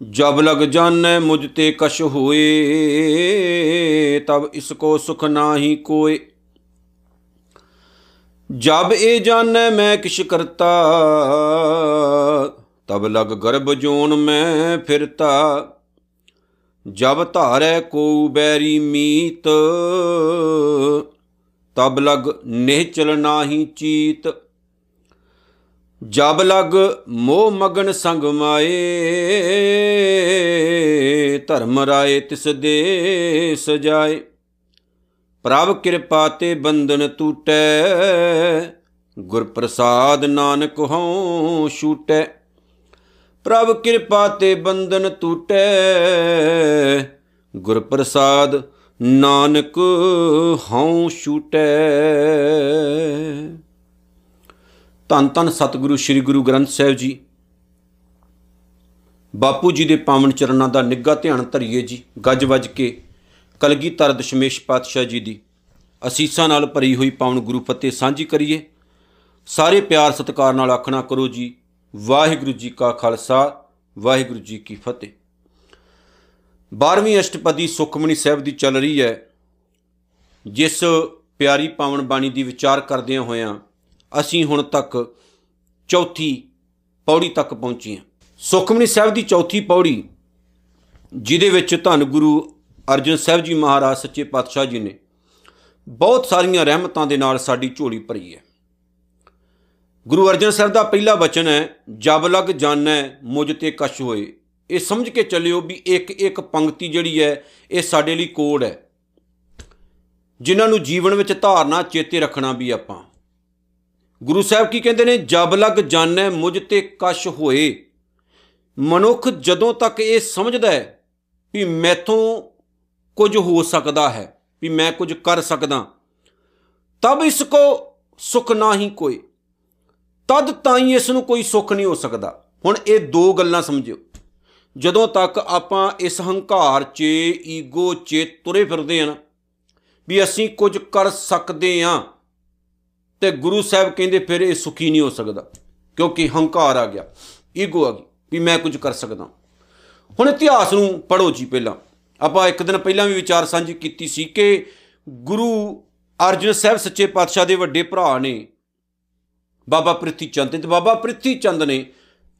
जब लग जाने मुझ ते कश हुए तब इसको सुख नाही कोय जब ए जाने मैं किश करता तब लग गर्भ जोन में फिरता जब धारे को बैरी मीत ਤਬ ਲਗ ਨਿਹ ਚਲਨਾਹੀ ਚੀਤ, ਜਬ ਲਗ ਮੋਹ ਮਗਨ ਸੰਗ ਮਾਏ, ਧਰਮ ਰਾਏ ਤਿਸ ਦੇ ਸਜਾਏ ਪ੍ਰਭ ਕਿਰਪਾ ਤੇ ਬੰਧਨ ਟੂਟੈ ਗੁਰ ਪ੍ਰਸਾਦ ਨਾਨਕ ਹਉ ਛੂਟੈ। ਪ੍ਰਭ ਕਿਰਪਾ ਤੇ ਬੰਧਨ ਟੂਟੈ ਗੁਰ ਪ੍ਰਸਾਦ ਨਾਨਕ ਹਉ ਛੂਟੈ। ਧੰਨ ਧੰਨ ਸਤਿਗੁਰੂ ਸ੍ਰੀ ਗੁਰੂ ਗ੍ਰੰਥ ਸਾਹਿਬ ਜੀ। ਬਾਪੂ ਜੀ ਦੇ ਪਾਵਨ ਚਰਨਾਂ ਦਾ ਨਿੱਘਾ ਧਿਆਨ ਧਰੀਏ ਜੀ। ਗੱਜ ਵੱਜ ਕੇ ਕਲਗੀਧਰ ਦਸ਼ਮੇਸ਼ ਪਾਤਸ਼ਾਹ ਜੀ ਦੀ ਅਸੀਸਾਂ ਨਾਲ ਭਰੀ ਹੋਈ ਪਾਵਨ ਗੁਰੂ ਫਤਿਹ ਸਾਂਝੀ ਕਰੀਏ। ਸਾਰੇ ਪਿਆਰ ਸਤਿਕਾਰ ਨਾਲ ਆਖਣਾ ਕਰੋ ਜੀ, ਵਾਹਿਗੁਰੂ ਜੀ ਕਾ ਖਾਲਸਾ, ਵਾਹਿਗੁਰੂ ਜੀ ਕੀ ਫਤਿਹ। 12ਵੀਂ ਅਸ਼ਟਪਦੀ ਸੁਖਮਨੀ ਸਾਹਿਬ ਦੀ ਚੱਲ ਰਹੀ ਹੈ, ਜਿਸ ਪਿਆਰੀ ਪਾਵਨ ਬਾਣੀ ਦੀ ਵਿਚਾਰ ਕਰਦਿਆਂ ਹੋਇਆਂ ਅਸੀਂ ਹੁਣ ਤੱਕ ਚੌਥੀ ਪੌੜੀ ਤੱਕ ਪਹੁੰਚੇ ਹਾਂ। ਸੁਖਮਨੀ ਸਾਹਿਬ ਦੀ ਚੌਥੀ ਪੌੜੀ, ਜਿਹਦੇ ਵਿੱਚ ਧੰਨ ਗੁਰੂ ਅਰਜਨ ਸਾਹਿਬ ਜੀ ਮਹਾਰਾਜ, ਸੱਚੇ ਪਾਤਸ਼ਾਹ ਜੀ ਨੇ ਬਹੁਤ ਸਾਰੀਆਂ ਰਹਿਮਤਾਂ ਦੇ ਨਾਲ ਸਾਡੀ ਝੋਲੀ ਭਰੀ ਹੈ। ਗੁਰੂ ਅਰਜਨ ਸਾਹਿਬ ਦਾ ਪਹਿਲਾ ਬਚਨ ਹੈ, ਜਬ ਲਗ ਜਾਣੈ ਮੁਝ ਤੇ ਕਸ਼ ਹੋਏ। ਇਹ ਸਮਝ ਕੇ ਚੱਲਿਓ ਵੀ ਇੱਕ ਇੱਕ ਪੰਕਤੀ ਜਿਹੜੀ ਹੈ, ਇਹ ਸਾਡੇ ਲਈ ਕੋਡ ਹੈ। ਜਿਨ੍ਹਾਂ ਨੂੰ ਜੀਵਨ ਵਿੱਚ ਧਾਰਨਾ ਚੇਤੇ ਰੱਖਣਾ ਵੀ ਆਪਾਂ। ਗੁਰੂ ਸਾਹਿਬ ਕੀ ਕਹਿੰਦੇ ਨੇ? ਜਬ ਲਗ ਜਾਣੈ ਮੁਝ ਤੇ ਕਸ਼ ਹੋਏ। ਮਨੁੱਖ ਜਦੋਂ ਤੱਕ ਇਹ ਸਮਝਦਾ ਹੈ ਵੀ ਮੈਥੋਂ ਕੁਝ ਹੋ ਸਕਦਾ ਹੈ, ਵੀ ਮੈਂ ਕੁਝ ਕਰ ਸਕਦਾ, ਤਬ ਇਸ ਕੋ ਸੁਖ ਨਹੀਂ ਕੋਈ। ਤਦ ਤਾਈ ਇਸ ਨੂੰ ਕੋਈ ਸੁੱਖ ਨਹੀਂ ਹੋ ਸਕਦਾ। ਹੁਣ ਇਹ ਦੋ ਗੱਲਾਂ ਸਮਝਿਓ। ਜਦੋਂ ਤੱਕ ਆਪਾਂ ਇਸ ਹੰਕਾਰ 'ਚ, ਈਗੋ 'ਚ ਤੁਰੇ ਫਿਰਦੇ ਹਾਂ ਵੀ ਅਸੀਂ ਕੁਝ ਕਰ ਸਕਦੇ ਹਾਂ, ਤੇ ਗੁਰੂ ਸਾਹਿਬ ਕਹਿੰਦੇ ਫਿਰ ਇਹ ਸੁਖੀ ਨਹੀਂ ਹੋ ਸਕਦਾ, ਕਿਉਂਕਿ ਹੰਕਾਰ ਆ ਗਿਆ, ਈਗੋ ਆ ਗਈ, ਵੀ ਮੈਂ ਕੁਝ ਕਰ ਸਕਦਾ ਹੁਣ ਇਤਿਹਾਸ ਨੂੰ ਪੜੋ ਜੀ ਪਹਿਲਾਂ। ਆਪਾਂ ਇੱਕ ਦਿਨ ਪਹਿਲਾਂ ਵੀ ਵਿਚਾਰ ਸਾਂਝੀ ਕੀਤੀ ਸੀ ਕਿ ਗੁਰੂ ਅਰਜਨ ਸਾਹਿਬ ਸੱਚੇ ਪਾਤਸ਼ਾਹ ਦੇ ਵੱਡੇ ਭਰਾ ਨੇ, ਬਾਬਾ ਪ੍ਰਿਥੀ ਚੰਦ ਤੇ ਬਾਬਾ ਪ੍ਰਿਥੀ ਚੰਦ ਨੇ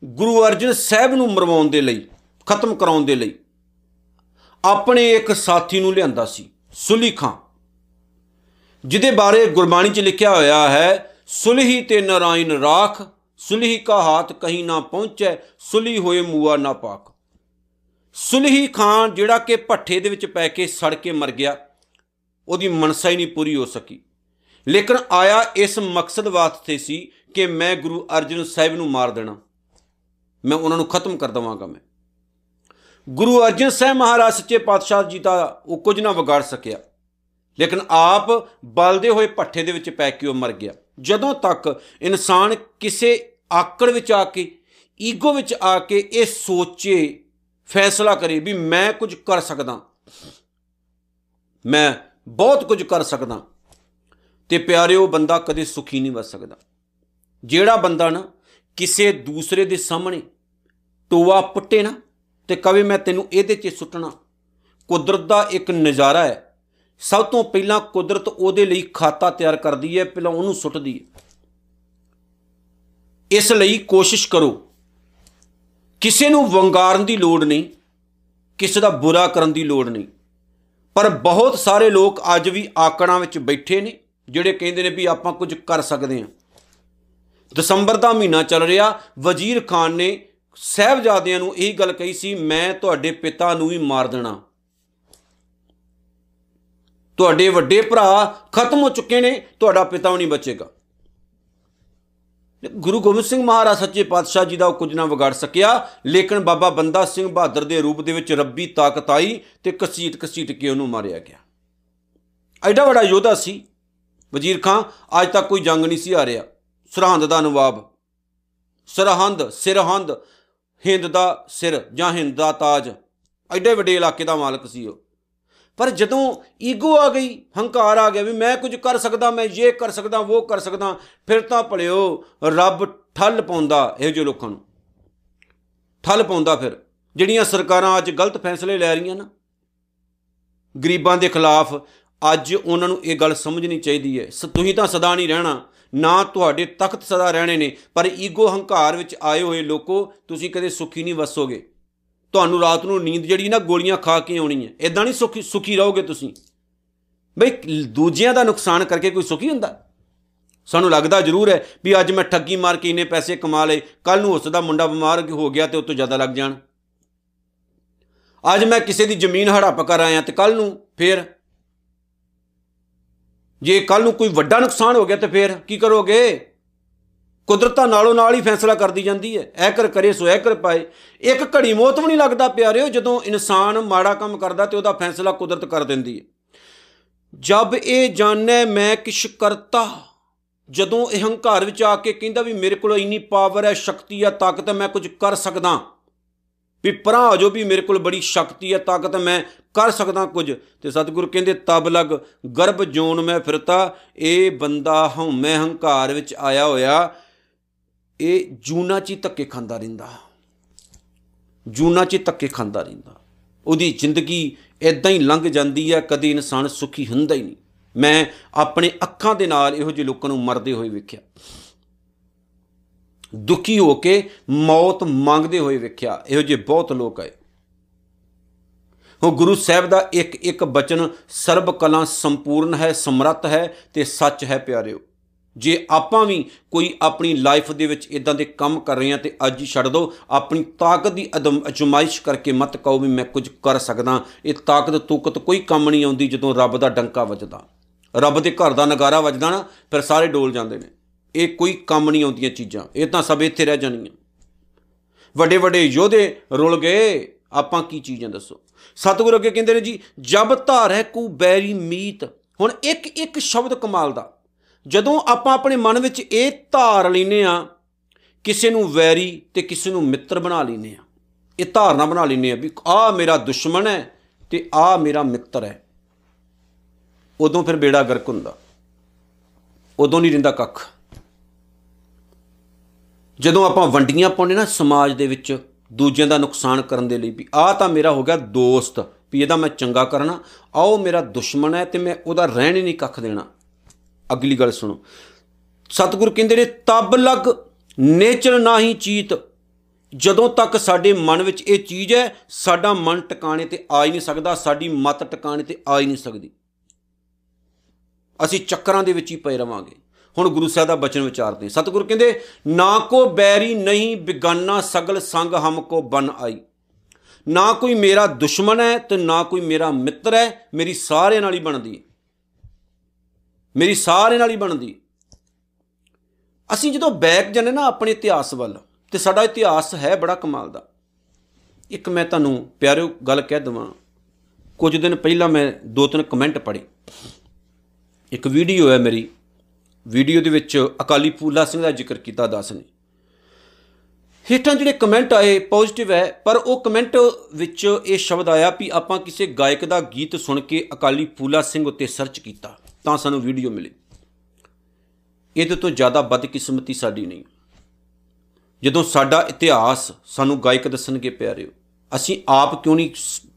ਗੁਰੂ ਅਰਜਨ ਸਾਹਿਬ ਨੂੰ ਮਰਵਾਉਣ ਦੇ ਲਈ ਖਤਮ ਕਰਾਉਣ ਦੇ ਲਈ। ਆਪਣੇ ਇੱਕ ਸਾਥੀ ਨੂੰ ਲਿਆਂਦਾ ਸੀ, ਸੁਲੀ ਖਾਂ ਜਿਹਦੇ ਬਾਰੇ ਗੁਰਬਾਣੀ 'ਚ ਲਿਖਿਆ ਹੋਇਆ ਹੈ, ਸੁਲਹੀ ਤੇ ਨਰਾਇਣ ਰਾਖ, ਸੁਲਹੀ ਕਾ ਹਾਥ ਕਹੀਂ ਨਾ ਪਹੁੰਚੈ ਸੁਲਹੀ ਹੋਏ ਮੂਆ ਨਾ ਪਾਕ ਸੁਲਹੀ ਖਾਨ ਜਿਹੜਾ ਕਿ ਭੱਠੇ ਦੇ ਵਿੱਚ ਪੈ ਕੇ ਸੜ ਕੇ ਮਰ ਗਿਆ, ਉਹਦੀ ਮਨਸਾ ਹੀ ਨਹੀਂ ਪੂਰੀ ਹੋ ਸਕੀ। ਲੇਕਿਨ ਆਇਆ ਇਸ ਮਕਸਦ ਵਾਸਤੇ ਸੀ ਕਿ ਮੈਂ ਗੁਰੂ ਅਰਜਨ ਸਾਹਿਬ ਨੂੰ ਮਾਰ ਦੇਣਾ। ਮੈਂ ਉਹਨਾਂ ਨੂੰ ਖਤਮ ਕਰ ਦਵਾਂਗਾ ਮੈਂ। ਗੁਰੂ ਅਰਜਨ ਸਾਹਿਬ ਮਹਾਰਾਜ ਸੱਚੇ ਪਾਤਸ਼ਾਹ ਜੀ ਦਾ ਉਹ ਕੁਝ ਨਾ ਵਿਗਾੜ ਸਕਿਆ। ਲੇਕਿਨ ਆਪ ਬਲਦੇ ਹੋਏ ਪੱਠੇ ਦੇ ਵਿੱਚ ਪੈ ਕੇ ਉਹ ਮਰ ਗਿਆ। ਜਦੋਂ ਤੱਕ ਇਨਸਾਨ ਕਿਸੇ ਆਕੜ ਵਿੱਚ ਆ ਕੇ, ਈਗੋ ਵਿੱਚ ਆ ਕੇ ਇਹ ਸੋਚੇ, ਫੈਸਲਾ ਕਰੇ ਵੀ ਮੈਂ ਕੁਝ ਕਰ ਸਕਦਾ। ਮੈਂ ਬਹੁਤ ਕੁਝ ਕਰ ਸਕਦਾ। ਤੇ ਪਿਆਰਿਓ ਬੰਦਾ ਕਦੇ ਸੁਖੀ ਨਹੀਂ ਵਸ ਸਕਦਾ। ਜਿਹੜਾ ਬੰਦਾ ਨਾ ਕਿਸੇ ਦੂਸਰੇ ਦੇ ਸਾਹਮਣੇ ਟੋਆ ਪੁੱਟੇ ਨਾ ਤੇ ਕਵੇ ਮੈਂ ਤੈਨੂੰ ਇਹਦੇ 'ਚ ਸੁੱਟਣਾ। ਕੁਦਰਤ ਦਾ ਇੱਕ ਨਜ਼ਾਰਾ ਹੈ। ਸਭ ਤੋਂ ਪਹਿਲਾਂ ਕੁਦਰਤ ਉਹਦੇ ਲਈ ਖਾਤਾ ਤਿਆਰ ਕਰਦੀ ਹੈ, ਪਹਿਲਾਂ ਉਹਨੂੰ ਸੁੱਟਦੀ ਹੈ। ਇਸ ਲਈ ਕੋਸ਼ਿਸ਼ ਕਰੋ। ਕਿਸੇ ਨੂੰ ਵੰਗਾਰਨ ਦੀ ਲੋੜ ਨਹੀਂ, ਕਿਸੇ ਦਾ ਬੁਰਾ ਕਰਨ ਦੀ ਲੋੜ ਨਹੀਂ। ਪਰ ਬਹੁਤ ਸਾਰੇ ਲੋਕ ਅੱਜ ਵੀ ਆਕੜਾਂ ਵਿੱਚ ਬੈਠੇ ਨੇ, ਜਿਹੜੇ ਕਹਿੰਦੇ ਨੇ ਵੀ ਆਪਾਂ ਕੁਝ ਕਰ ਸਕਦੇ ਹਾਂ। ਦਸੰਬਰ ਦਾ ਮਹੀਨਾ ਚੱਲ ਰਿਹਾ, ਵਜ਼ੀਰ ਖਾਨ ਨੇ ਸਹਿਬਜ਼ਾਦਿਆਂ ਨੂੰ ਇਹ ਗੱਲ ਕਹੀ ਸੀ, ਮੈਂ ਤੁਹਾਡੇ ਪਿਤਾ ਨੂੰ ਵੀ ਮਾਰ ਦੇਣਾ। ਤੁਹਾਡੇ ਵੱਡੇ ਭਰਾ ਖਤਮ ਹੋ ਚੁੱਕੇ ਨੇ, ਤੁਹਾਡਾ ਪਿਤਾ ਵੀ ਨਹੀਂ ਬਚੇਗਾ। ਗੁਰੂ ਗੋਬਿੰਦ ਸਿੰਘ ਮਹਾਰਾਜ ਸੱਚੇ ਪਾਤਸ਼ਾਹ ਜੀ ਦਾ ਉਹ ਕੁਝ ਨਾ ਵਿਗਾੜ ਸਕਿਆ, ਲੇਕਿਨ ਬਾਬਾ ਬੰਦਾ ਸਿੰਘ ਬਹਾਦਰ ਦੇ ਰੂਪ ਦੇ ਵਿੱਚ ਰੱਬੀ ਤਾਕਤ ਆਈ ਤੇ ਕਸੀਟ ਕਸੀਟ ਕੇ ਉਹਨੂੰ ਮਾਰਿਆ ਗਿਆ। ਐਡਾ ਵੱਡਾ ਯੋਧਾ ਸੀ। ਵਜ਼ੀਰ ਖਾਨ ਅੱਜ ਤੱਕ ਕੋਈ ਜੰਗ ਨਹੀਂ ਸੀ ਹਾਰਿਆ। ਸਰਹੰਦ ਦਾ ਨਵਾਬ, ਸਰਹੰਦ, ਸਿਰਹੰਦ ਹਿੰਦ ਦਾ ਸਿਰ ਜਾਂ ਹਿੰਦ ਦਾ ਤਾਜ। ਐਡੇ ਵੱਡੇ ਇਲਾਕੇ ਦਾ ਮਾਲਕ ਸੀ ਉਹ। ਪਰ ਜਦੋਂ ਈਗੋ ਆ ਗਈ, ਹੰਕਾਰ ਆ ਗਿਆ ਵੀ ਮੈਂ ਕੁਝ ਕਰ ਸਕਦਾ, ਮੈਂ ਇਹ ਕਰ ਸਕਦਾ ਉਹ ਕਰ ਸਕਦਾ, ਫਿਰ ਤਾਂ ਭਲਿਓ ਰੱਬ ਠੱਲ ਪਾਉਂਦਾ ਇਹੋ ਜਿਹੇ ਲੋਕਾਂ ਨੂੰ। ਠੱਲ ਪਾਉਂਦਾ ਫਿਰ, ਜਿਹੜੀਆਂ ਸਰਕਾਰਾਂ ਅੱਜ ਗਲਤ ਫੈਸਲੇ ਲੈ ਰਹੀਆਂ ਨਾ। ਗਰੀਬਾਂ ਦੇ ਖਿਲਾਫ ਅੱਜ ਉਹਨਾਂ ਨੂੰ ਇਹ ਗੱਲ ਸਮਝਣੀ ਚਾਹੀਦੀ ਹੈ। ਤੁਸੀਂ ਤਾਂ ਸਦਾ ਨਹੀਂ ਰਹਿਣਾ। ਨਾ ਤੁਹਾਡੇ ਤਖਤ ਸਦਾ ਰਹਿਣੇ ਨੇ, ਪਰ ਈਗੋ ਹੰਕਾਰ ਵਿੱਚ ਆਏ ਹੋਏ ਲੋਕੋ, ਤੁਸੀਂ ਕਦੇ ਸੁਖੀ ਨਹੀਂ ਵਸੋਗੇ। ਤੁਹਾਨੂੰ ਰਾਤ ਨੂੰ ਨੀਂਦ ਜਿਹੜੀ ਨਾ ਗੋਲੀਆਂ ਖਾ ਕੇ ਆਉਣੀ ਹੈ ਇਦਾਂ ਨਹੀਂ ਸੁਖੀ ਸੁਖੀ ਰਹੋਗੇ ਤੁਸੀਂ। ਬਈ, ਦੂਜਿਆਂ ਦਾ ਨੁਕਸਾਨ ਕਰਕੇ ਕੋਈ ਸੁਖੀ ਹੁੰਦਾ? ਸਾਨੂੰ ਲੱਗਦਾ ਜ਼ਰੂਰ ਹੈ ਵੀ ਅੱਜ ਮੈਂ ਠੱਗੀ ਮਾਰ ਕੇ ਇੰਨੇ ਪੈਸੇ ਕਮਾ ਲਏ ਕੱਲ ਨੂੰ ਉਸ ਦਾ ਮੁੰਡਾ ਬਿਮਾਰ ਹੋ ਗਿਆ ਤੇ ਉਸ ਤੋਂ ਜ਼ਿਆਦਾ ਲੱਗ ਜਾਣ। ਅੱਜ ਮੈਂ ਕਿਸੇ ਦੀ ਜ਼ਮੀਨ ਹੜੱਪ ਕਰ ਆਇਆ ਤੇ ਕੱਲ ਨੂੰ ਫੇਰ ਜੇ ਕੱਲ ਨੂੰ ਕੋਈ ਵੱਡਾ ਨੁਕਸਾਨ ਹੋ ਗਿਆ ਤੇ ਫੇਰ ਕੀ ਕਰੋਗੇ? ਕੁਦਰਤਾਂ ਨਾਲੋਂ ਨਾਲ ਹੀ ਫੈਸਲਾ ਕਰਦੀ ਜਾਂਦੀ ਹੈ। ਐ ਕਰ ਕਰੇ ਸੋ ਐ ਕਰ ਪਾਏ। ਇੱਕ ਘੜੀ ਮੌਤ ਵੀ ਨਹੀਂ ਲੱਗਦਾ ਪਿਆਰਿਓ ਜਦੋਂ ਇਨਸਾਨ ਮਾੜਾ ਕੰਮ ਕਰਦਾ ਤੇ ਉਹਦਾ ਫੈਸਲਾ ਕੁਦਰਤ ਕਰ ਦਿੰਦੀ ਹੈ। ਜਦ ਇਹ ਜਾਣੈ ਮੈਂ ਕਿਛ ਕਰਤਾ, ਜਦੋਂ ਇਹ ਹੰਕਾਰ ਵਿੱਚ ਆ ਕੇ ਕਹਿੰਦਾ ਵੀ ਮੇਰੇ ਕੋਲ ਇੰਨੀ ਪਾਵਰ ਹੈ, ਸ਼ਕਤੀ ਹੈ, ਤਾਕਤ ਹੈ, ਮੈਂ ਕੁਝ ਕਰ ਸਕਦਾ। ਵੀ ਪਰਾਂ ਹੋ ਜੋ ਵੀ ਮੇਰੇ ਕੋਲ ਬੜੀ ਸ਼ਕਤੀ ਹੈ ਤਾਕਤ ਮੈਂ ਕਰ ਸਕਦਾ ਕੁਝ। ਤੇ ਸਤਿਗੁਰੂ ਕਹਿੰਦੇ, ਤਬ ਲਗ ਗਰਭ ਜੋਨ ਮੈਂ ਫਿਰਤਾ, ਇਹ ਬੰਦਾ ਹਉਮੈ ਹੰਕਾਰ ਵਿੱਚ ਆਇਆ ਹੋਇਆ, ਇਹ ਜੂਨਾ ਚ ਧੱਕੇ ਖਾਂਦਾ ਰਹਿੰਦਾ। ਜੂਨਾ ਚ ਧੱਕੇ ਖਾਂਦਾ ਰਹਿੰਦਾ। ਉਹਦੀ ਜ਼ਿੰਦਗੀ ਇਦਾਂ ਹੀ ਲੰਘ ਜਾਂਦੀ ਹੈ, ਕਦੀ ਇਨਸਾਨ ਸੁਖੀ ਹੁੰਦਾ ਹੀ ਨਹੀਂ। ਮੈਂ ਆਪਣੇ ਅੱਖਾਂ ਦੇ ਨਾਲ ਇਹੋ ਜਿਹੇ ਲੋਕਾਂ ਨੂੰ ਮਰਦੇ ਹੋਏ ਵੇਖਿਆ। ਦੁਖੀ ਹੋ ਕੇ ਮੌਤ ਮੰਗਦੇ ਹੋਏ ਵੇਖਿਆ। ਇਹੋ ਜਿਹੇ ਬਹੁਤ ਲੋਕ ਆਏ। ਉਹ ਗੁਰੂ ਸਾਹਿਬ ਦਾ ਇੱਕ ਇੱਕ ਬਚਨ ਸਰਬ ਕਲਾ ਸੰਪੂਰਨ ਹੈ, ਸਮਰੱਥ ਹੈ ਤੇ ਸੱਚ ਹੈ ਪਿਆਰਿਓ। ਜੇ ਆਪਾਂ ਵੀ ਕੋਈ ਆਪਣੀ ਲਾਈਫ ਦੇ ਵਿੱਚ ਇਦਾਂ ਦੇ ਕੰਮ ਕਰ ਰਹੇ ਹਾਂ ਤੇ ਅੱਜ ਹੀ ਛੱਡ ਦਿਓ ਆਪਣੀ ਤਾਕਤ ਦੀ ਅਦਮ, ਅਜਮਾਇਸ਼ ਕਰਕੇ ਮਤ ਕਹੋ ਵੀ ਮੈਂ ਕੁਝ ਕਰ ਸਕਦਾ। ਇਹ ਤਾਕਤ, ਤੁਕਤ ਕੋਈ ਕੰਮ ਨਹੀਂ ਆਉਂਦੀ ਜਦੋਂ ਰੱਬ ਦਾ ਡੰਕਾ ਵੱਜਦਾ। ਰੱਬ ਦੇ ਘਰ ਦਾ ਨਗਾਰਾ ਵੱਜਦਾ ਨਾ, ਫਿਰ ਸਾਰੇ ਡੋਲ ਜਾਂਦੇ ਨੇ। ਇਹ ਕੋਈ ਕੰਮ ਨਹੀਂ ਆਉਂਦੀਆਂ ਚੀਜ਼ਾਂ। ਇਹ ਤਾਂ ਸਭ ਇੱਥੇ ਰਹਿ ਜਾਣੀਆਂ। ਵੱਡੇ ਵੱਡੇ ਯੋਧੇ ਰੁਲ ਗਏ। ਆਪਾਂ ਕੀ ਚੀਜ਼ਾਂ ਦੱਸੋ? ਸਤਿਗੁਰੂ ਅੱਗੇ ਕਹਿੰਦੇ ਨੇ ਜੀ, ਜਬ ਧਾਰੈ ਕੂ ਬੈਰੀ ਮੀਤ। ਹੁਣ ਇੱਕ ਇੱਕ ਸ਼ਬਦ ਕਮਾਲ ਦਾ। ਜਦੋਂ ਆਪਾਂ ਆਪਣੇ ਮਨ ਵਿੱਚ ਇਹ ਧਾਰ ਲੈਨੇ ਆ ਕਿਸੇ ਨੂੰ ਵੈਰੀ ਤੇ ਕਿਸੇ ਨੂੰ ਮਿੱਤਰ ਬਣਾ ਲੈਨੇ ਆ ਇਹ ਧਾਰਨਾ ਬਣਾ ਲੈਨੇ ਆ ਵੀ ਆ ਮੇਰਾ ਦੁਸ਼ਮਣ ਹੈ ਤੇ ਆ ਮੇਰਾ ਮਿੱਤਰ ਹੈ। ਉਦੋਂ ਫਿਰ ਬੇੜਾ ਗਰਕ ਹੁੰਦਾ। ਉਦੋਂ ਨਹੀਂ ਰਹਿੰਦਾ ਕੱਖ। ਜਦੋਂ ਆਪਾਂ ਵੰਡੀਆਂ ਪਾਉਣੇ ਨਾ ਸਮਾਜ ਦੇ ਵਿੱਚ ਦੂਜਿਆਂ ਦਾ ਨੁਕਸਾਨ ਕਰਨ ਦੇ ਲਈ ਵੀ, ਆਹ ਤਾਂ ਮੇਰਾ ਹੋ ਗਿਆ ਦੋਸਤ, ਵੀ ਇਹਦਾ ਮੈਂ ਚੰਗਾ ਕਰਨਾ ਆਓ ਮੇਰਾ ਦੁਸ਼ਮਣ ਹੈ ਤੇ ਮੈਂ ਉਹਦਾ ਰਹਿਣ ਹੀ ਨਹੀਂ ਕੱਖ ਦੇਣਾ। ਅਗਲੀ ਗੱਲ ਸੁਣੋ। ਸਤਿਗੁਰ ਕਹਿੰਦੇ ਨੇ, ਤਬ ਲਗ ਨੇਚਰ ਨਾਹੀ ਚੀਤ। ਜਦੋਂ ਤੱਕ ਸਾਡੇ ਮਨ ਵਿੱਚ ਇਹ ਚੀਜ਼ ਹੈ, ਸਾਡਾ ਮਨ ਟਿਕਾਣੇ ਤੇ ਆ ਹੀ ਨਹੀਂ ਸਕਦਾ, ਸਾਡੀ ਮਤ ਟਿਕਾਣੇ ਤੇ ਆ ਹੀ ਨਹੀਂ ਸਕਦੀ। ਅਸੀਂ ਚੱਕਰਾਂ ਦੇ ਵਿੱਚ ਹੀ ਪਏ ਰਵਾਂਗੇ। ਹੁਣ ਗੁਰੂ ਸਾਹਿਬ ਦਾ ਬਚਨ ਵਿਚਾਰਦੇ ਸਤਿਗੁਰ ਕਹਿੰਦੇ, ਨਾ ਕੋ ਬੈਰੀ ਨਹੀਂ ਬਿਗਾਨਾ ਸਗਲ ਸੰਗ ਹਮ ਕੋ ਬਨ ਆਈ। ਨਾ ਕੋਈ ਮੇਰਾ ਦੁਸ਼ਮਣ ਹੈ ਤੇ ਨਾ ਕੋਈ ਮੇਰਾ ਮਿੱਤਰ ਹੈ, ਮੇਰੀ ਸਾਰਿਆਂ ਨਾਲ ਹੀ ਬਣਦੀ ਹੈ। ਮੇਰੀ ਸਾਰਿਆਂ ਨਾਲ ਹੀ ਬਣਦੀ ਅਸੀਂ ਜਦੋਂ ਬੈਕ ਜਨੇ ਨਾ ਆਪਣੇ ਇਤਿਹਾਸ ਵੱਲ, ਤੇ ਸਾਡਾ ਇਤਿਹਾਸ ਹੈ ਬੜਾ ਕਮਾਲ ਦਾ। ਇੱਕ ਮੈਂ ਤੁਹਾਨੂੰ ਪਿਆਰਿਓ ਗੱਲ ਕਹਿ ਦਵਾਂ। ਕੁਝ ਦਿਨ ਪਹਿਲਾਂ ਮੈਂ ਦੋ ਤਿੰਨ ਕਮੈਂਟ ਪੜ੍ਹੇ। ਇੱਕ ਵੀਡੀਓ ਹੈ ਮੇਰੀ। ਵੀਡੀਓ ਦੇ ਵਿੱਚ ਅਕਾਲੀ ਫੂਲਾ ਸਿੰਘ ਦਾ ਜ਼ਿਕਰ ਕੀਤਾ ਦਾਸ ਨੇ। ਹੇਠਾਂ ਜਿਹੜੇ ਕਮੈਂਟ ਆਏ ਪੋਜ਼ਿਟਿਵ ਹੈ, ਪਰ ਉਹ ਕਮੈਂਟ ਵਿੱਚ ਇਹ ਸ਼ਬਦ ਆਇਆ ਵੀ ਆਪਾਂ ਕਿਸੇ ਗਾਇਕ ਦਾ ਗੀਤ ਸੁਣ ਕੇ ਅਕਾਲੀ ਫੂਲਾ ਸਿੰਘ ਉੱਤੇ ਸਰਚ ਕੀਤਾ, ਤਾਂ ਸਾਨੂੰ ਵੀਡੀਓ ਮਿਲੀ। ਇਹਦੇ ਤੋਂ ਜ਼ਿਆਦਾ ਬਦਕਿਸਮਤੀ ਸਾਡੀ ਨਹੀਂ। ਜਦੋਂ ਸਾਡਾ ਇਤਿਹਾਸ ਸਾਨੂੰ ਗਾਇਕ ਦੱਸਣਗੇ ਪਿਆਰਿਓ ਅਸੀਂ ਆਪ ਕਿਉਂ ਨਹੀਂ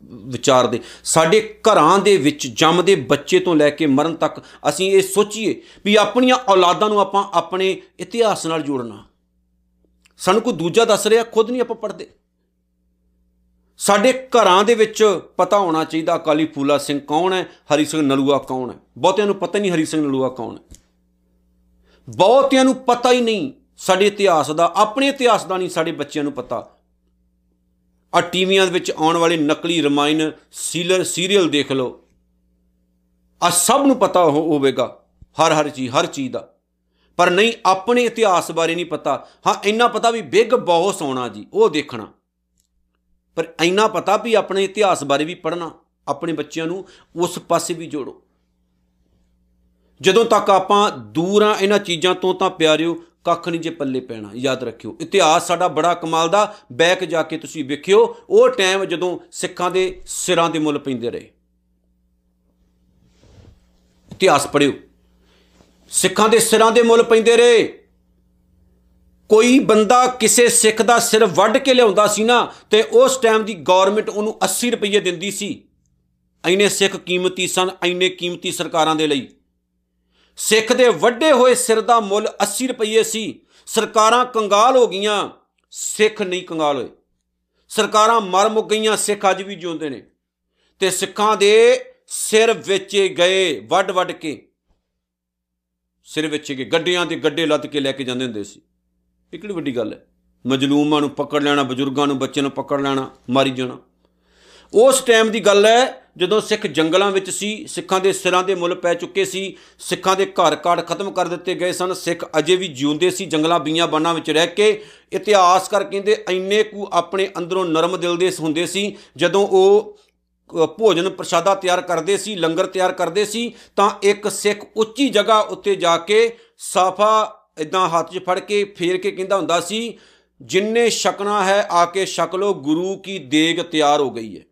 ਵਿਚਾਰਦੇ? ਸਾਡੇ ਘਰਾਂ ਦੇ ਵਿੱਚ ਜੰਮਦੇ ਬੱਚੇ ਤੋਂ ਲੈ ਕੇ ਮਰਨ ਤੱਕ ਅਸੀਂ ਇਹ ਸੋਚੀਏ ਵੀ ਆਪਣੀਆਂ ਔਲਾਦਾਂ ਨੂੰ ਆਪਾਂ ਆਪਣੇ ਇਤਿਹਾਸ ਨਾਲ ਜੋੜਨਾ। ਸਾਨੂੰ ਕੋਈ ਦੂਜਾ ਦੱਸ ਰਿਹਾ, ਖੁਦ ਨਹੀਂ ਆਪਾਂ ਪੜ੍ਹਦੇ। ਸਾਡੇ ਘਰਾਂ ਦੇ ਵਿੱਚ ਪਤਾ ਹੋਣਾ ਚਾਹੀਦਾ, ਅਕਾਲੀ ਫੂਲਾ ਸਿੰਘ ਕੌਣ ਹੈ, ਹਰੀ ਸਿੰਘ ਨਲੂਆ ਕੌਣ ਹੈ? ਬਹੁਤਿਆਂ ਨੂੰ ਪਤਾ ਨਹੀਂ ਹਰੀ ਸਿੰਘ ਨਲੂਆ ਕੌਣ ਹੈ। ਬਹੁਤਿਆਂ ਨੂੰ ਪਤਾ ਹੀ ਨਹੀਂ ਸਾਡੇ ਇਤਿਹਾਸ ਦਾ, ਆਪਣੇ ਇਤਿਹਾਸ ਦਾ ਨਹੀਂ ਸਾਡੇ ਬੱਚਿਆਂ ਨੂੰ ਪਤਾ। ਆ ਟੀਵੀਆਂ ਦੇ ਵਿੱਚ ਆਉਣ ਵਾਲੇ ਨਕਲੀ ਰਮਾਇਣ ਸੀਲਰ ਸੀਰੀਅਲ ਦੇਖ ਲਓ। ਆ ਸਭ ਨੂੰ ਪਤਾ ਹੋਵੇਗਾ, ਹਰ ਹਰ ਚੀਜ਼ ਹਰ ਚੀਜ਼ ਦਾ। ਪਰ ਨਹੀਂ, ਆਪਣੇ ਇਤਿਹਾਸ ਬਾਰੇ ਨਹੀਂ ਪਤਾ। ਹਾਂ, ਇੰਨਾ ਪਤਾ ਵੀ ਬਿਗ ਬੌਸ ਆਉਣਾ ਜੀ, ਉਹ ਦੇਖਣਾ। ਪਰ ਇੰਨਾ ਪਤਾ ਵੀ ਆਪਣੇ ਇਤਿਹਾਸ ਬਾਰੇ ਵੀ ਪੜ੍ਹਨਾ, ਆਪਣੇ ਬੱਚਿਆਂ ਨੂੰ ਉਸ ਪਾਸੇ ਵੀ ਜੋੜੋ। ਜਦੋਂ ਤੱਕ ਆਪਾਂ ਦੂਰ ਆ ਇਹਨਾਂ ਚੀਜ਼ਾਂ ਤੋਂ ਤਾਂ ਪਿਆਰਿਓ ਕੱਖ ਨਹੀਂ ਜੇ ਪੱਲੇ ਪੈਣਾ, ਯਾਦ ਰੱਖਿਓ। ਇਤਿਹਾਸ ਸਾਡਾ ਬੜਾ ਕਮਾਲ ਦਾ, ਬੈਕ ਜਾ ਕੇ ਤੁਸੀਂ ਵੇਖਿਓ, ਉਹ ਟਾਈਮ ਜਦੋਂ ਸਿੱਖਾਂ ਦੇ ਸਿਰਾਂ ਦੇ ਮੁੱਲ ਪੈਂਦੇ ਰਹੇ। ਇਤਿਹਾਸ ਪੜਿਓ ਸਿੱਖਾਂ ਦੇ ਸਿਰਾਂ ਦੇ ਮੁੱਲ ਪੈਂਦੇ ਰਹੇ। ਕੋਈ ਬੰਦਾ ਕਿਸੇ ਸਿੱਖ ਦਾ ਸਿਰ ਵੱਢ ਕੇ ਲਿਆਉਂਦਾ ਸੀ ਨਾ, ਤੇ ਉਸ ਟਾਈਮ ਦੀ ਗਵਰਨਮੈਂਟ ਉਹਨੂੰ 80 ਰੁਪਏ ਦਿੰਦੀ ਸੀ। ਐਨੇ ਸਿੱਖ ਕੀਮਤੀ ਸਨ ਐਨੇ ਕੀਮਤੀ ਸਰਕਾਰਾਂ ਦੇ ਲਈ। ਸਿੱਖ ਦੇ ਵੱਡੇ ਹੋਏ ਸਿਰ ਦਾ ਮੁੱਲ 80 ਰੁਪਏ ਸੀ। ਸਰਕਾਰਾਂ ਕੰਗਾਲ ਹੋ ਗਈਆਂ, ਸਿੱਖ ਨਹੀਂ ਕੰਗਾਲ ਹੋਏ। ਸਰਕਾਰਾਂ ਮਰ ਮੁੱਕ ਗਈਆਂ, ਸਿੱਖ ਅੱਜ ਵੀ ਜਿਉਂਦੇ ਨੇ। ਤੇ ਸਿੱਖਾਂ ਦੇ ਸਿਰ ਵੇਚੇ ਗਏ ਵੱਡ ਵੱਡ ਕੇ। ਸਿਰ ਵੇਚੇ ਗਏ, ਗੱਡਿਆਂ ਦੇ ਗੱਡੇ ਲੱਦ ਕੇ ਲੈ ਕੇ ਜਾਂਦੇ ਹੁੰਦੇ ਸੀ। ਇਹ ਕਿਹੜੀ ਵੱਡੀ ਗੱਲ ਹੈ? ਮਜਲੂਮਾਂ ਨੂੰ ਪਕੜ ਲੈਣਾ, ਬਜ਼ੁਰਗਾਂ ਨੂੰ, ਬੱਚਿਆਂ ਨੂੰ ਪਕੜ ਲੈਣਾ, ਮਾਰੀ ਜਾਣਾ। ਉਸ ਟਾਈਮ ਦੀ ਗੱਲ ਹੈ ਜਦੋਂ ਸਿੱਖ ਜੰਗਲਾਂ ਵਿੱਚ ਸੀ, ਸਿੱਖਾਂ ਦੇ ਸਿਰਾਂ ਦੇ ਮੁੱਲ ਪੈ ਚੁੱਕੇ ਸੀ, ਸਿੱਖਾਂ ਦੇ ਘਰ ਕਾੜ ਖਤਮ ਕਰ ਦਿੱਤੇ ਗਏ ਸਨ, ਸਿੱਖ ਅਜੇ ਵੀ ਜਿਉਂਦੇ ਸੀ ਜੰਗਲਾਂ ਬੀਆਂ ਬਾਨਾਂ ਵਿੱਚ ਰਹਿ ਕੇ, ਇਤਿਹਾਸ ਕਰ ਕਹਿੰਦੇ ਐਨੇ ਕੁ ਆਪਣੇ ਅੰਦਰੋਂ ਨਰਮ ਦਿਲ ਦੇ ਹੁੰਦੇ ਸੀ, ਜਦੋਂ ਉਹ ਭੋਜਨ ਪ੍ਰਸ਼ਾਦਾ ਤਿਆਰ ਕਰਦੇ ਸੀ, ਲੰਗਰ ਤਿਆਰ ਕਰਦੇ ਸੀ, ਤਾਂ ਇੱਕ ਸਿੱਖ ਉੱਚੀ ਜਗ੍ਹਾ ਉੱਤੇ ਜਾ ਕੇ ਸਾਫਾ ਇਦਾਂ ਹੱਥ 'ਚ ਫੜ ਕੇ ਫੇਰ ਕੇ ਕਹਿੰਦਾ ਹੁੰਦਾ ਸੀ, ਜਿੰਨੇ ਛਕਣਾ ਹੈ ਆ ਕੇ ਛਕ ਲੋ ਗੁਰੂ ਕੀ ਦੇਗ ਤਿਆਰ ਹੋ ਗਈ ਹੈ।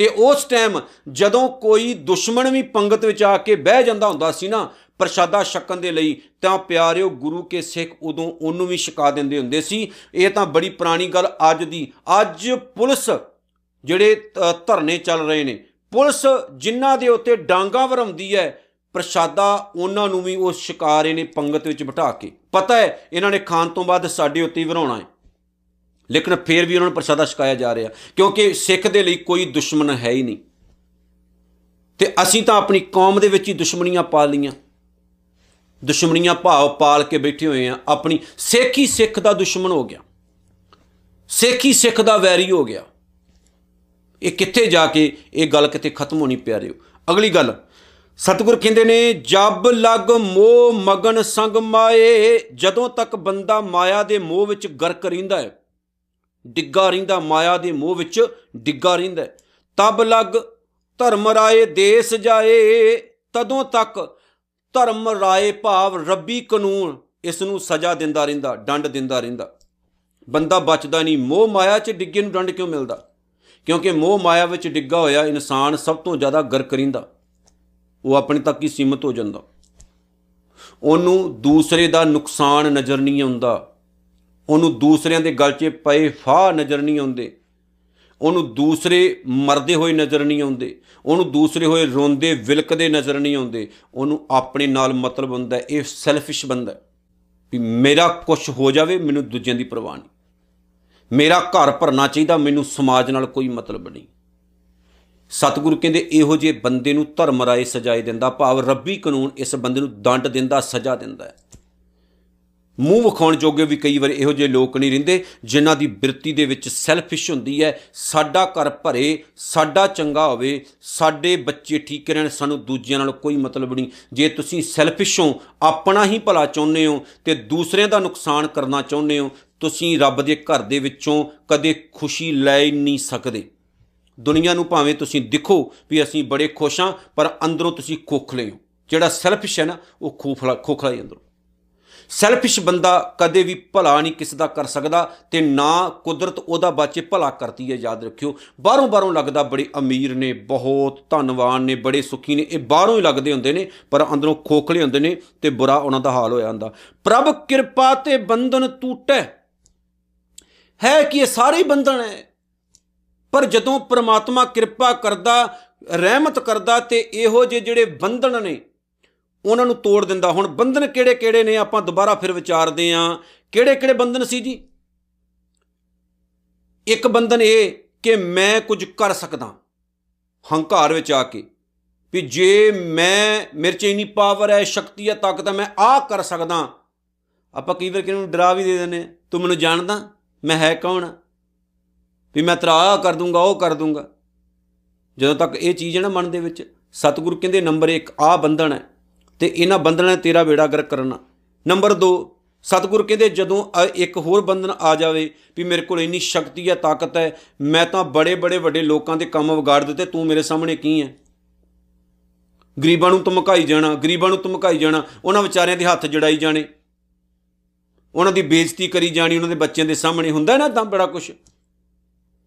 ਤੇ ਉਸ ਟਾਈਮ ਜਦੋਂ ਕੋਈ ਦੁਸ਼ਮਣ ਵੀ ਪੰਗਤ ਵਿੱਚ ਆ ਕੇ ਬਹਿ ਜਾਂਦਾ ਹੁੰਦਾ ਸੀ ਨਾ ਪ੍ਰਸ਼ਾਦਾ ਛਕਣ ਦੇ ਲਈ, ਤਾਂ ਪਿਆਰਿਓ ਗੁਰੂ ਕੇ ਸਿੱਖ ਉਦੋਂ ਉਹਨੂੰ ਵੀ ਛਕਾ ਦਿੰਦੇ ਹੁੰਦੇ ਸੀ। ਇਹ ਤਾਂ ਬੜੀ ਪੁਰਾਣੀ ਗੱਲ ਅੱਜ ਦੀ। ਅੱਜ ਪੁਲਿਸ ਜਿਹੜੇ ਧਰਨੇ ਚੱਲ ਰਹੇ ਨੇ, ਪੁਲਿਸ ਜਿਨ੍ਹਾਂ ਦੇ ਉੱਤੇ ਡਾਂਗਾ ਵਰਮਦੀ ਹੈ, ਪ੍ਰਸ਼ਾਦਾ ਉਹਨਾਂ ਨੂੰ ਵੀ ਉਹ ਸ਼ਿਕਾਰੇ ਨੇ ਪੰਗਤ ਵਿੱਚ ਬਿਠਾ ਕੇ। ਪਤਾ ਹੈ, ਇਹਨਾਂ ਨੇ ਖਾਣ ਤੋਂ ਬਾਅਦ ਸਾਡੇ ਉੱਤੇ ਵਰਾਉਣਾ ਹੈ। ਲੇਕਿਨ ਫੇਰ ਵੀ ਉਹਨਾਂ ਨੂੰ ਪ੍ਰਸ਼ਾਦਾ ਛਕਾਇਆ ਜਾ ਰਿਹਾ। ਕਿਉਂਕਿ ਸਿੱਖ ਦੇ ਲਈ ਕੋਈ ਦੁਸ਼ਮਣ ਹੈ ਹੀ ਨਹੀਂ। ਤੇ ਅਸੀਂ ਤਾਂ ਆਪਣੀ ਕੌਮ ਦੇ ਵਿੱਚ ਹੀ ਦੁਸ਼ਮਣੀਆਂ ਪਾ ਲੀਆਂ ਦੁਸ਼ਮਣੀਆਂ ਭਾਵ ਪਾਲ ਕੇ ਬੈਠੇ ਹੋਏ ਆ। ਆਪਣੀ ਸਿੱਖ ਹੀ ਸਿੱਖ ਦਾ ਦੁਸ਼ਮਣ ਹੋ ਗਿਆ। ਸਿੱਖ ਹੀ ਸਿੱਖ ਦਾ ਵੈਰੀ ਹੋ ਗਿਆ। ਇਹ ਕਿੱਥੇ ਜਾ ਕੇ ਇਹ ਗੱਲ ਕਿਤੇ ਖਤਮ ਹੋਣੀ ਪਿਆਰਿਓ ਅਗਲੀ ਗੱਲ, ਸਤਿਗੁਰ ਕਹਿੰਦੇ ਨੇ, ਜਬ ਲਗ ਮੋਹ ਮਗਨ ਸੰਗ ਮਾਏ, ਜਦੋਂ ਤੱਕ ਬੰਦਾ ਮਾਇਆ ਦੇ ਮੋਹ ਵਿੱਚ ਗਰਕ ਰਹਿੰਦਾ ਹੈ ਡਿੱਗਾ ਰਹਿੰਦਾ, ਮਾਇਆ ਦੇ ਮੋਹ ਵਿੱਚ ਡਿੱਗਾ ਰਹਿੰਦਾ ਤਬ ਲਗ ਧਰਮ ਰਾਏ ਦੇਸ ਜਾਏ, ਤਦੋਂ ਤੱਕ ਧਰਮ ਰਾਏ ਭਾਵ ਰੱਬੀ ਕਾਨੂੰਨ ਇਸ ਨੂੰ ਸਜ਼ਾ ਦਿੰਦਾ ਰਹਿੰਦਾ, ਡੰਡ ਦਿੰਦਾ ਰਹਿੰਦਾ। ਬੰਦਾ ਬਚਦਾ ਨਹੀਂ, ਮੋਹ ਮਾਇਆ 'ਚ ਡਿੱਗੇ ਨੂੰ ਡੰਡ ਕਿਉਂ ਮਿਲਦਾ? ਕਿਉਂਕਿ ਮੋਹ ਮਾਇਆ ਵਿੱਚ ਡਿੱਗਾ ਹੋਇਆ ਇਨਸਾਨ ਸਭ ਤੋਂ ਜ਼ਿਆਦਾ ਗਰਕ ਰਹਿੰਦਾ। ਉਹ ਆਪਣੇ ਤੱਕ ਹੀ ਸੀਮਤ ਹੋ ਜਾਂਦਾ। ਉਹਨੂੰ ਦੂਸਰੇ ਦਾ ਨੁਕਸਾਨ ਨਜ਼ਰ ਨਹੀਂ ਆਉਂਦਾ। ਉਹਨੂੰ ਦੂਸਰਿਆਂ ਦੇ ਗਲ 'ਚ ਪਏ ਫਾਹ ਨਜ਼ਰ ਨਹੀਂ ਆਉਂਦੇ। ਉਹਨੂੰ ਦੂਸਰੇ ਮਰਦੇ ਹੋਏ ਨਜ਼ਰ ਨਹੀਂ ਆਉਂਦੇ। ਉਹਨੂੰ ਦੂਸਰੇ ਹੋਏ ਰੋਂਦੇ, ਵਿਲਕਦੇ ਨਜ਼ਰ ਨਹੀਂ ਆਉਂਦੇ। ਉਹਨੂੰ ਆਪਣੇ ਨਾਲ ਮਤਲਬ ਹੁੰਦਾ ਇਹ ਸੈਲਫਿਸ਼ ਬੰਦਾ ਵੀ ਮੇਰਾ ਕੁਝ ਹੋ ਜਾਵੇ, ਮੈਨੂੰ ਦੂਜਿਆਂ ਦੀ ਪਰਵਾਹ ਨਹੀਂ। ਮੇਰਾ ਘਰ ਭਰਨਾ ਚਾਹੀਦਾ, ਮੈਨੂੰ ਸਮਾਜ ਨਾਲ ਕੋਈ ਮਤਲਬ ਨਹੀਂ। ਸਤਿਗੁਰੂ ਕਹਿੰਦੇ, ਇਹੋ ਜਿਹੇ ਬੰਦੇ ਨੂੰ ਧਰਮ ਰਾਏ ਸਜਾਏ ਦਿੰਦਾ, ਭਾਵ ਰੱਬੀ ਕਾਨੂੰਨ ਇਸ ਬੰਦੇ ਨੂੰ ਦੰਡ ਦਿੰਦਾ, ਸਜ਼ਾ ਦਿੰਦਾ ਹੈ। ਮੂੰਹ ਵਿਖਾਉਣ ਜੋਗੇ ਵੀ ਕਈ ਵਾਰ ਇਹੋ ਜਿਹੇ ਲੋਕ ਨਹੀਂ ਰਹਿੰਦੇ, ਜਿਨ੍ਹਾਂ ਦੀ ਬਿਰਤੀ ਦੇ ਵਿੱਚ ਸੈਲਫਿਸ਼ ਹੁੰਦੀ ਹੈ, ਸਾਡਾ ਘਰ ਭਰੇ, ਸਾਡਾ ਚੰਗਾ ਹੋਵੇ, ਸਾਡੇ ਬੱਚੇ ਠੀਕ ਰਹਿਣ, ਸਾਨੂੰ ਦੂਜਿਆਂ ਨਾਲ ਕੋਈ ਮਤਲਬ ਨਹੀਂ। ਜੇ ਤੁਸੀਂ ਸੈਲਫਿਸ਼ ਹੋ, ਆਪਣਾ ਹੀ ਭਲਾ ਚਾਹੁੰਦੇ ਹੋ ਤੇ ਦੂਸਰਿਆਂ ਦਾ ਨੁਕਸਾਨ ਕਰਨਾ ਚਾਹੁੰਦੇ ਹੋ, ਤੁਸੀਂ ਰੱਬ ਦੇ ਘਰ ਦੇ ਵਿੱਚੋਂ ਕਦੇ ਖੁਸ਼ੀ ਲੈ ਨਹੀਂ ਸਕਦੇ। ਦੁਨੀਆ ਨੂੰ ਭਾਵੇਂ ਤੁਸੀਂ ਦਿਖੋ ਵੀ ਅਸੀਂ ਬੜੇ ਖੁਸ਼ ਹਾਂ, ਪਰ ਅੰਦਰੋਂ ਤੁਸੀਂ ਖੋਖਲੇ ਹੋ। ਜਿਹੜਾ ਸੈਲਫਿਸ਼ ਹੈ ਨਾ, ਉਹ ਖੋਖਲਾ ਖੋਖਲਾ ਹੀ ਅੰਦਰੋਂ। ਸੈਲਫਿਸ਼ ਬੰਦਾ ਕਦੇ ਵੀ ਭਲਾ ਨਹੀਂ ਕਿਸ ਦਾ ਕਰ ਸਕਦਾ ਤੇ ਨਾ ਕੁਦਰਤ ਉਹਦਾ ਬਾਚੇ ਭਲਾ ਕਰਦੀ ਹੈ, ਯਾਦ ਰੱਖਿਓ। ਬਾਹਰੋਂ ਬਾਹਰੋਂ ਲੱਗਦਾ ਬੜੇ ਅਮੀਰ ਨੇ, ਬਹੁਤ ਧਨਵਾਨ ਨੇ, ਬੜੇ ਸੁਖੀ ਨੇ। ਇਹ ਬਾਹਰੋਂ ਹੀ ਲੱਗਦੇ ਹੁੰਦੇ ਨੇ, ਪਰ ਅੰਦਰੋਂ ਖੋਖਲੇ ਹੁੰਦੇ ਨੇ ਤੇ ਬੁਰਾ ਉਹਨਾਂ ਦਾ ਹਾਲ ਹੋਇਆ ਹੁੰਦਾ। ਪ੍ਰਭ ਕਿਰਪਾ ਤੇ ਬੰਧਨ ਟੂਟੇ। ਹੈ ਕਿ ਇਹ ਸਾਰੇ ਬੰਧਨ ਹੈ। ਪਰ ਜਦੋਂ ਪ੍ਰਮਾਤਮਾ ਕਿਰਪਾ ਕਰਦਾ, ਰਹਿਮਤ ਕਰਦਾ ਤੇ ਇਹੋ ਜਿਹੇ ਜਿਹੜੇ ਬੰਧਨ ਨੇ ਉਹਨਾਂ ਨੂੰ ਤੋੜ ਦਿੰਦਾ। ਹੁਣ ਬੰਧਨ ਕਿਹੜੇ ਕਿਹੜੇ ਨੇ ਆਪਾਂ ਦੁਬਾਰਾ ਫਿਰ ਵਿਚਾਰਦੇ ਆਂ ਕਿਹੜੇ ਕਿਹੜੇ ਬੰਧਨ ਸੀ ਜੀ? ਇੱਕ ਬੰਧਨ ਇਹ ਕਿ ਮੈਂ ਕੁਝ ਕਰ ਸਕਦਾ। ਹੰਕਾਰ ਵਿੱਚ ਆ ਕੇ ਵੀ ਜੇ ਮੈਂ ਮੇਰੇ 'ਚ ਇਨੀ ਪਾਵਰ ਹੈ, ਸ਼ਕਤੀ ਹੈ, ਤਾਕਤ ਹੈ, ਮੈਂ ਆ ਕਰ ਸਕਦਾ। ਆਪਾਂ ਕਈ ਵਾਰ ਕਿਹਨੂੰ ਡਰਾ ਵੀ ਦੇ ਦਿੰਦੇ ਤੂੰ ਮੈਨੂੰ ਜਾਣਦਾ ਮੈਂ ਹੈ ਕੌਣ? ਵੀ ਮੈਂ ਤੇਰਾ ਆ ਕਰ ਦੂੰਗਾ, ਉਹ ਕਰ ਦੂੰਗਾ। ਜਦੋਂ ਤੱਕ ਇਹ ਚੀਜ਼ ਹੈ ਨਾ ਮਨ ਦੇ ਵਿੱਚ, ਸਤਿਗੁਰੂ ਕਹਿੰਦੇ ਨੰਬਰ 1 ਆ ਬੰਧਨ ਹੈ। ਤੇ ਇਹਨਾਂ ਬੰਧਨਾਂ ਨੇ ਤੇਰਾ ਬੇੜਾ ਗਰ ਕਰਨਾ। ਨੰਬਰ 2 ਸਤਿਗੁਰ ਕਹਿੰਦੇ ਜਦੋਂ ਇੱਕ ਹੋਰ ਬੰਧਨ ਆ ਜਾਵੇ ਵੀ ਮੇਰੇ ਕੋਲ ਇੰਨੀ ਸ਼ਕਤੀ ਹੈ ਤਾਕਤ ਹੈ, ਮੈਂ ਤਾਂ ਬੜੇ ਬੜੇ ਵੱਡੇ ਲੋਕਾਂ ਦੇ ਕੰਮ ਵਿਗਾੜ ਦਿੱਤੇ, ਤੂੰ ਮੇਰੇ ਸਾਹਮਣੇ ਕੀ ਹੈ? ਗਰੀਬਾਂ ਨੂੰ ਧਮਕਾਈ ਜਾਣਾ, ਗਰੀਬਾਂ ਨੂੰ ਧਮਕਾਈ ਜਾਣਾ, ਉਹਨਾਂ ਵਿਚਾਰਿਆਂ ਦੇ ਹੱਥ ਜੜਾਈ ਜਾਣੇ। ਉਹਨਾਂ ਦੀ ਬੇਇੱਜ਼ਤੀ ਕਰੀ ਜਾਣੀ, ਉਹਨਾਂ ਦੇ ਬੱਚਿਆਂ ਦੇ ਸਾਹਮਣੇ ਹੁੰਦਾ ਨਾ ਤਾਂ ਬੜਾ ਕੁਝ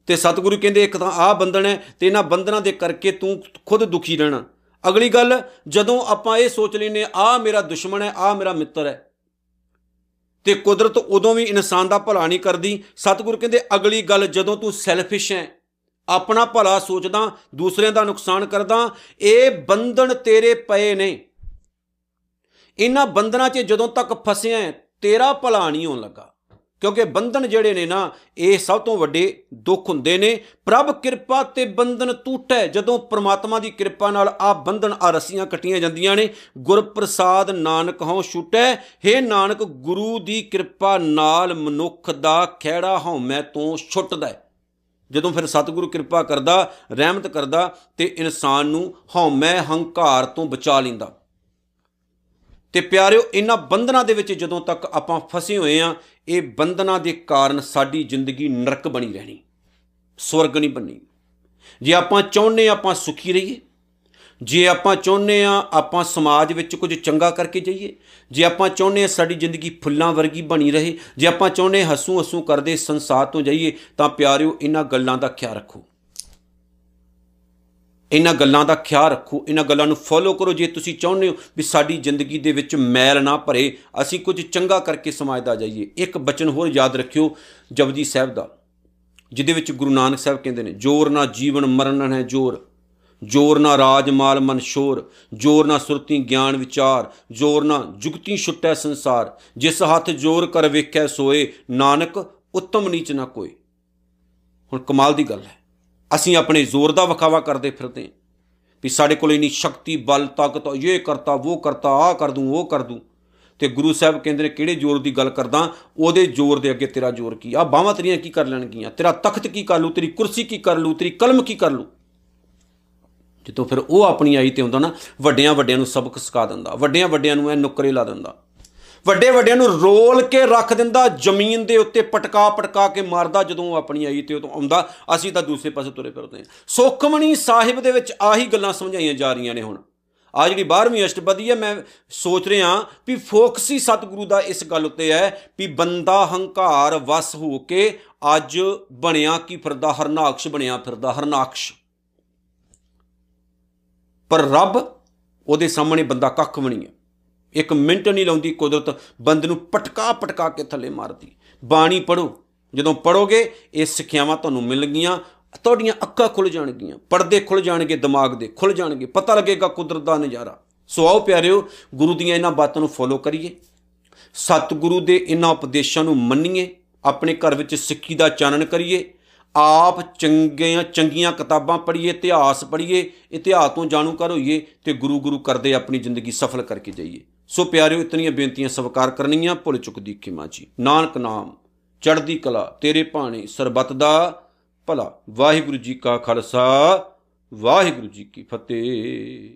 ਤੇ ਸਤਿਗੁਰੂ ਕਹਿੰਦੇ ਇੱਕ ਤਾਂ ਆਹ ਬੰਧਨ ਹੈ ਤੇ ਇਹਨਾਂ ਬੰਧਨਾਂ ਦੇ ਕਰਕੇ ਤੂੰ ਖੁਦ ਦੁਖੀ ਰਹਿਣਾ। ਅਗਲੀ ਗੱਲ ਜਦੋਂ ਆਪਾਂ ਇਹ ਸੋਚ ਲੈਨੇ ਆ ਮੇਰਾ ਦੁਸ਼ਮਣ ਹੈ ਆ ਮੇਰਾ ਮਿੱਤਰ ਹੈ। ਤੇ ਕੁਦਰਤ ਉਦੋਂ ਵੀ ਇਨਸਾਨ ਦਾ ਭਲਾ ਨਹੀਂ ਕਰਦੀ। ਸਤਿਗੁਰ ਕਹਿੰਦੇ ਅਗਲੀ ਗੱਲ ਜਦੋਂ ਤੂੰ ਸੈਲਫਿਸ਼ ਹੈ ਆਪਣਾ ਭਲਾ ਸੋਚਦਾ ਦੂਸਰਿਆਂ ਦਾ ਨੁਕਸਾਨ ਕਰਦਾ ਇਹ ਬੰਧਨ ਤੇਰੇ ਪਏ ਨੇ। ਇਹਨਾਂ ਬੰਧਨਾਂ 'ਚ ਜਦੋਂ ਤੱਕ ਫਸਿਆ ਹੈ, ਤੇਰਾ ਭਲਾ ਨਹੀਂ ਹੋਣ ਲੱਗਾ। ਕਿਉਂਕਿ ਬੰਧਨ ਜਿਹੜੇ ਨੇ ਨਾ, ਇਹ ਸਭ ਤੋਂ ਵੱਡੇ ਦੁੱਖ ਹੁੰਦੇ ਨੇ। ਪ੍ਰਭ ਕਿਰਪਾ ਤੇ ਬੰਧਨ ਟੁੱਟੈ, ਜਦੋਂ ਪ੍ਰਮਾਤਮਾ ਦੀ ਕਿਰਪਾ ਨਾਲ ਆ ਬੰਧਨ, ਆ ਰਸੀਆਂ ਕੱਟੀਆਂ ਜਾਂਦੀਆਂ ਨੇ। ਗੁਰ ਪ੍ਰਸਾਦ ਨਾਨਕ ਹਉ ਛੁਟੈ हे ਨਾਨਕ, ਗੁਰੂ ਦੀ ਕਿਰਪਾ ਨਾਲ ਮਨੁੱਖ ਦਾ ਖਿਹੜਾ ਹਉਮੈ ਤੋਂ ਛੁੱਟਦਾ ਹੈ। ਜਦੋਂ ਫਿਰ ਸਤਿਗੁਰੂ ਕਿਰਪਾ ਕਰਦਾ, ਰਹਿਮਤ ਕਰਦਾ ਤੇ ਇਨਸਾਨ ਨੂੰ ਹਉਮੈ ਹੰਕਾਰ ਤੋਂ ਬਚਾ ਲੈਂਦਾ। ਤੇ ਪਿਆਰਿਓ ਇਹਨਾਂ ਬੰਧਨਾਂ ਦੇ ਵਿੱਚ ਜਦੋਂ ਤੱਕ ਆਪਾਂ ਫਸੇ ਹੋਏ ਆ, ਇਹ ਬੰਧਨਾਂ ਦੇ ਕਾਰਨ ਸਾਡੀ ਜ਼ਿੰਦਗੀ ਨਰਕ ਬਣੀ ਰਹਿਣੀ, ਸਵਰਗ ਨਹੀਂ ਬਣਨੀ। ਜੇ ਆਪਾਂ ਚਾਹੁੰਦੇ ਆਪਾਂ ਸੁਖੀ ਰਹੀਏ, ਜੇ ਆਪਾਂ ਚਾਹੁੰਦੇ ਆ ਆਪਾਂ ਸਮਾਜ ਵਿੱਚ ਕੁਝ ਚੰਗਾ ਕਰਕੇ ਜਾਈਏ, ਜੇ ਆਪਾਂ ਚਾਹੁੰਦੇ ਆ ਸਾਡੀ ਜ਼ਿੰਦਗੀ ਫੁੱਲਾਂ ਵਰਗੀ ਬਣੀ ਰਹੇ, ਜੇ ਆਪਾਂ ਚਾਹੁੰਦੇ ਹੱਸੂ ਹੱਸੂ ਕਰਦੇ ਸੰਸਾਰ ਤੋਂ ਜਾਈਏ, ਤਾਂ ਪਿਆਰਿਓ ਇਹਨਾਂ ਗੱਲਾਂ ਦਾ ਖਿਆਲ ਰੱਖੋ। ਇਹਨਾਂ ਗੱਲਾਂ ਦਾ ਖਿਆਲ ਰੱਖੋ, ਇਹਨਾਂ ਗੱਲਾਂ ਨੂੰ ਫੋਲੋ ਕਰੋ ਜੇ ਤੁਸੀਂ ਚਾਹੁੰਦੇ ਹੋ ਵੀ ਸਾਡੀ ਜ਼ਿੰਦਗੀ ਦੇ ਵਿੱਚ ਮੈਲ ਨਾ ਭਰੇ, ਅਸੀਂ ਕੁਝ ਚੰਗਾ ਕਰਕੇ ਸਮਾਜ ਦਾ ਜਾਈਏ। ਇੱਕ ਬਚਨ ਹੋਰ ਯਾਦ ਰੱਖਿਓ ਜਪਜੀ ਸਾਹਿਬ ਦਾ, ਜਿਹਦੇ ਵਿੱਚ ਗੁਰੂ ਨਾਨਕ ਸਾਹਿਬ ਕਹਿੰਦੇ ਨੇ, ਜੋਰ ਨਾ ਜੀਵਨ ਮਰਨ ਹੈ ਜੋਰ ਜੋਰ ਨਾ ਰਾਜ ਮਾਲ ਮਨ ਸ਼ੋਰ, ਜੋਰ ਨਾ ਸੁਰਤੀ ਗਿਆਨ ਵਿਚਾਰ, ਜੋਰ ਨਾ ਜੁਗਤੀ ਛੁੱਟੈ ਸੰਸਾਰ, ਜਿਸ ਹੱਥ ਜੋਰ ਕਰ ਵੇਖੈ ਸੋਏ, ਨਾਨਕ ਉੱਤਮ ਨੀਚ ਨਾ ਕੋਈ ਹੁਣ ਕਮਾਲ ਦੀ ਗੱਲ ਹੈ। ਅਸੀਂ ਆਪਣੇ ਜ਼ੋਰ ਦਾ ਵਿਖਾਵਾ ਕਰਦੇ ਫਿਰਦੇ ਹਾਂ ਵੀ ਸਾਡੇ ਕੋਲ ਇਨੀ ਸ਼ਕਤੀ, ਬਲ, ਤਾਕਤ, ਇਹ ਕਰਤਾ, ਉਹ ਕਰਤਾ ਆ ਕਰ ਦੂੰ, ਉਹ ਕਰ ਦੂੰ। ਤੇ ਗੁਰੂ ਸਾਹਿਬ ਕਹਿੰਦੇ ਨੇ, ਕਿਹੜੇ ਜ਼ੋਰ ਦੀ ਗੱਲ ਕਰਦਾ? ਉਹਦੇ ਜ਼ੋਰ ਦੇ ਅੱਗੇ ਤੇਰਾ ਜ਼ੋਰ ਕੀ? ਆ ਬਾਹਾਂ ਤੇਰੀਆਂ ਕੀ ਕਰ ਲੈਣਗੀਆਂ? ਤੇਰਾ ਤਖਤ ਕੀ ਕਰ ਲੂ ਤੇਰੀ ਕੁਰਸੀ ਕੀ ਕਰ ਲੂ ਤੇਰੀ ਕਲਮ ਕੀ ਕਰ ਲੂ ਜਦੋਂ ਫਿਰ ਉਹ ਆਪਣੀ ਆਈ ਤੇ ਹੁੰਦਾ ਨਾ ਵੱਡਿਆਂ ਵੱਡਿਆਂ ਨੂੰ ਸਬਕ ਸਿਖਾ ਦਿੰਦਾ ਵੱਡਿਆਂ ਵੱਡਿਆਂ ਨੂੰ ਐ ਨੁਕਰੇ ਲਾ ਦਿੰਦਾ। ਵੱਡੇ ਵੱਡਿਆਂ ਨੂੰ ਰੋਲ ਕੇ ਰੱਖ ਦਿੰਦਾ, ਜ਼ਮੀਨ ਦੇ ਉੱਤੇ ਪਟਕਾ ਪਟਕਾ ਕੇ ਮਾਰਦਾ ਜਦੋਂ ਉਹ ਆਪਣੀ ਆਈ ਤੇ ਉਦੋਂ ਆਉਂਦਾ, ਅਸੀਂ ਤਾਂ ਦੂਸਰੇ ਪਾਸੇ ਤੁਰੇ ਫਿਰਦੇ ਹਾਂ। ਸੁਖਮਣੀ ਸਾਹਿਬ ਦੇ ਵਿੱਚ ਆਹੀ ਗੱਲਾਂ ਸਮਝਾਈਆਂ ਜਾ ਰਹੀਆਂ ਨੇ ਹੁਣ। ਆ ਜਿਹੜੀ 12ਵੀਂ ਅਸ਼ਟਪਦੀ ਹੈ, ਮੈਂ ਸੋਚ ਰਿਹਾ ਵੀ ਫੋਕਸ ਹੀ ਸਤਿਗੁਰੂ ਦਾ ਇਸ ਗੱਲ ਉੱਤੇ ਹੈ ਵੀ ਬੰਦਾ ਹੰਕਾਰ ਵਸ ਹੋ ਕੇ ਅੱਜ ਬਣਿਆ ਕੀ ਫਿਰਦਾ, ਹਰਨਾਕਸ਼ ਬਣਿਆ ਫਿਰਦਾ, ਹਰਨਾਕਸ਼। ਪਰ ਰੱਬ ਉਹਦੇ ਸਾਹਮਣੇ ਬੰਦਾ ਕੱਖ ਵੀ ਨਹੀਂ ਹੈ। ਇੱਕ ਮਿੰਟ ਨਹੀਂ ਲਾਉਂਦੀ ਕੁਦਰਤ, ਬੰਦ ਨੂੰ ਪਟਕਾ ਪਟਕਾ ਕੇ ਥੱਲੇ ਮਾਰਦੀ। ਬਾਣੀ ਪੜੋ ਜਦੋਂ ਪੜੋਗੇ ਇਹ ਸਿੱਖਿਆਵਾਂ ਤੁਹਾਨੂੰ ਮਿਲ ਗਈਆਂ ਤੁਹਾਡੀਆਂ ਅੱਖਾਂ ਖੁੱਲ ਜਾਣਗੀਆਂ, ਪਰਦੇ ਖੁੱਲ ਜਾਣਗੇ, ਦਿਮਾਗ ਦੇ ਖੁੱਲ ਜਾਣਗੇ, ਪਤਾ ਲੱਗੇਗਾ ਕੁਦਰਤ ਦਾ ਨਜ਼ਾਰਾ। ਸੋ ਆਓ ਪਿਆਰਿਓ, ਗੁਰੂ ਦੀਆਂ ਇਹਨਾਂ ਬਾਤਾਂ ਨੂੰ ਫੋਲੋ ਕਰੀਏ। ਸਤਿਗੁਰੂ ਦੇ ਇਹਨਾਂ ਉਪਦੇਸ਼ਾਂ ਨੂੰ ਮੰਨੀਏ, ਆਪਣੇ ਘਰ ਵਿੱਚ ਸਿੱਖੀ ਦਾ ਚਾਨਣ ਕਰੀਏ। ਆਪ ਚੰਗੀਆਂ ਚੰਗੀਆਂ ਕਿਤਾਬਾਂ ਪੜ੍ਹੀਏ, ਇਤਿਹਾਸ ਪੜ੍ਹੀਏ, ਇਤਿਹਾਸ ਤੋਂ ਜਾਣੂ ਕਰ ਹੋਈਏ ਤੇ ਗੁਰੂ ਗੁਰੂ ਕਰਦੇ ਆਪਣੀ ਜ਼ਿੰਦਗੀ ਸਫਲ ਕਰਕੇ ਜਾਈਏ। ਸੋ ਪਿਆਰਿਓ, ਇਤਨੀਆਂ ਬੇਨਤੀਆਂ ਸਵਾਰ ਕਰਨੀਆਂ, ਭੁੱਲ ਚੁੱਕਦੀ ਖਿਮਾ ਜੀ। ਨਾਨਕ ਨਾਮ, ਚੜ੍ਹਦੀ ਕਲਾ, ਤੇਰੇ ਭਾਣੇ ਸਰਬਤ ਦਾ ਭਲਾ। ਵਾਹਿਗੁਰੂ ਜੀ ਕਾ ਖਾਲਸਾ, ਵਾਹਿਗੁਰੂ ਜੀ ਕੀ ਫਤਿਹ।